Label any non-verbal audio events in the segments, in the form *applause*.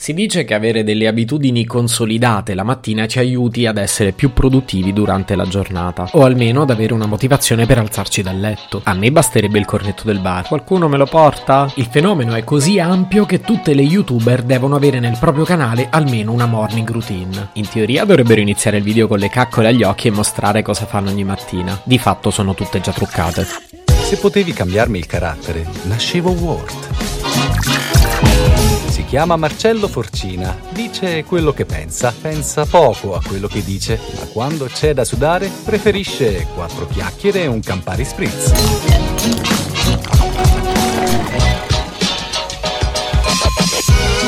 Si dice che avere delle abitudini consolidate la mattina ci aiuti ad essere più produttivi durante la giornata, o almeno ad avere una motivazione per alzarci dal letto. A me basterebbe il cornetto del bar. Qualcuno me lo porta? Il fenomeno è così ampio che tutte le youtuber devono avere nel proprio canale almeno una morning routine. In teoria dovrebbero iniziare il video con le caccole agli occhi e mostrare cosa fanno ogni mattina. Di fatto sono tutte già truccate. Se potevi cambiarmi il carattere, nascevo Ward si chiama Marcello Forcina, dice quello che pensa, pensa poco a quello che dice, ma quando c'è da sudare preferisce quattro chiacchiere e un Campari Spritz.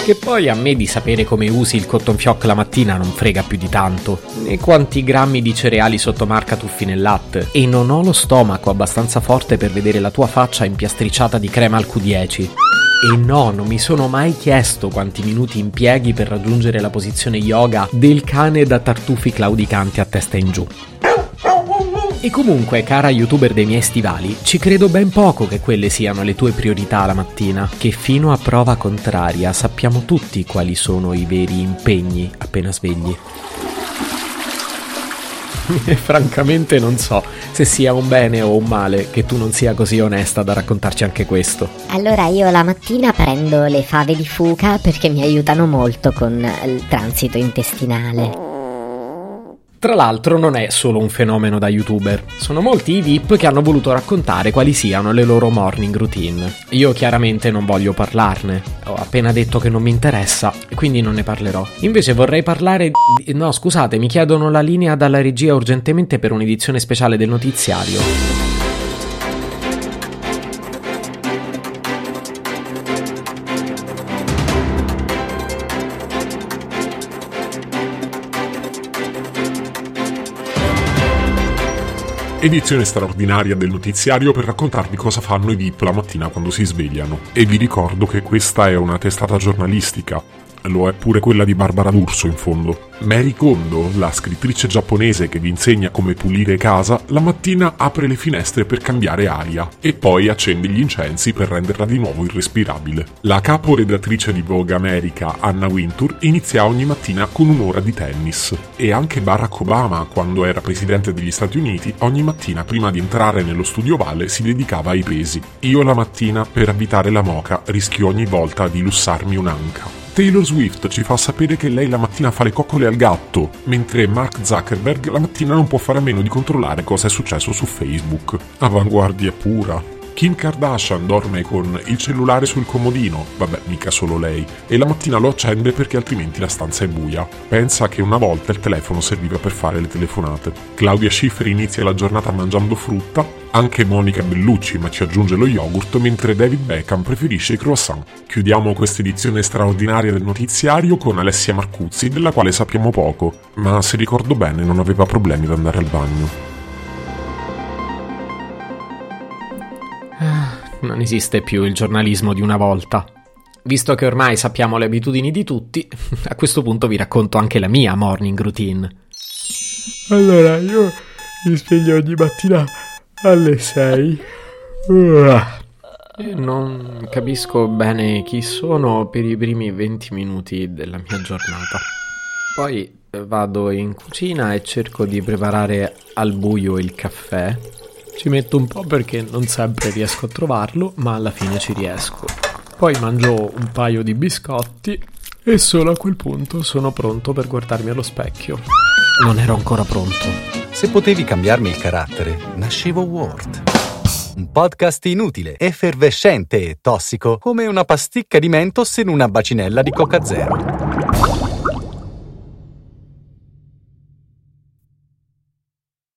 Che poi a me di sapere come usi il cotton fioc la mattina non frega più di tanto, né quanti grammi di cereali sotto marca tuffi nel latte, e non ho lo stomaco abbastanza forte per vedere la tua faccia impiastriciata di crema al Q10. E no, non mi sono mai chiesto quanti minuti impieghi per raggiungere la posizione yoga del cane da tartufi claudicanti a testa in giù. E comunque, cara youtuber dei miei stivali, ci credo ben poco che quelle siano le tue priorità la mattina, che fino a prova contraria sappiamo tutti quali sono i veri impegni appena svegli. E *laughs* francamente non so se sia un bene o un male che tu non sia così onesta da raccontarci anche questo. Allora io la mattina prendo le fave di fuca perché mi aiutano molto con il transito intestinale. Tra l'altro non è solo un fenomeno da youtuber, sono molti i VIP che hanno voluto raccontare quali siano le loro morning routine. Io chiaramente non voglio parlarne, ho appena detto che non mi interessa, quindi non ne parlerò. Invece vorrei parlare di... No, scusate, mi chiedono la linea dalla regia urgentemente per un'edizione speciale del notiziario. Edizione straordinaria del notiziario per raccontarvi cosa fanno i VIP la mattina quando si svegliano. E vi ricordo che questa è una testata giornalistica, lo è pure quella di Barbara D'Urso in fondo. Mary Kondo, la scrittrice giapponese che vi insegna come pulire casa, la mattina apre le finestre per cambiare aria e poi accende gli incensi per renderla di nuovo irrespirabile. La caporedattrice di Vogue America, Anna Wintour, inizia ogni mattina con un'ora di tennis e anche Barack Obama, quando era presidente degli Stati Uniti, ogni mattina prima di entrare nello studio Vale si dedicava ai pesi. Io la mattina, per abitare la moca, rischio ogni volta di lussarmi un'anca. Taylor Swift ci fa sapere che lei la mattina fa le coccole al gatto, mentre Mark Zuckerberg la mattina non può fare a meno di controllare cosa è successo su Facebook. Avanguardia pura. Kim Kardashian dorme con il cellulare sul comodino, vabbè, mica solo lei, e la mattina lo accende perché altrimenti la stanza è buia. Pensa che una volta il telefono serviva per fare le telefonate. Claudia Schiffer inizia la giornata mangiando frutta, anche Monica Bellucci ma ci aggiunge lo yogurt, mentre David Beckham preferisce i croissant. Chiudiamo questa edizione straordinaria del notiziario con Alessia Marcuzzi, della quale sappiamo poco, ma se ricordo bene non aveva problemi ad andare al bagno. Non esiste più il giornalismo di una volta. Visto che ormai sappiamo le abitudini di tutti, *laughs* a questo punto vi racconto anche la mia morning routine. Allora, io mi sveglio ogni mattina alle 6. Non capisco bene chi sono per i primi 20 minuti della mia giornata. Poi vado in cucina e cerco di preparare al buio il caffè ci metto un po' perché non sempre riesco a trovarlo, ma alla fine ci riesco. Poi mangio un paio di biscotti e solo a quel punto sono pronto per guardarmi allo specchio. Non ero ancora pronto. Se potevi cambiarmi il carattere, nascevo Ward. Un podcast inutile, effervescente e tossico, come una pasticca di mentos in una bacinella di Coca Zero.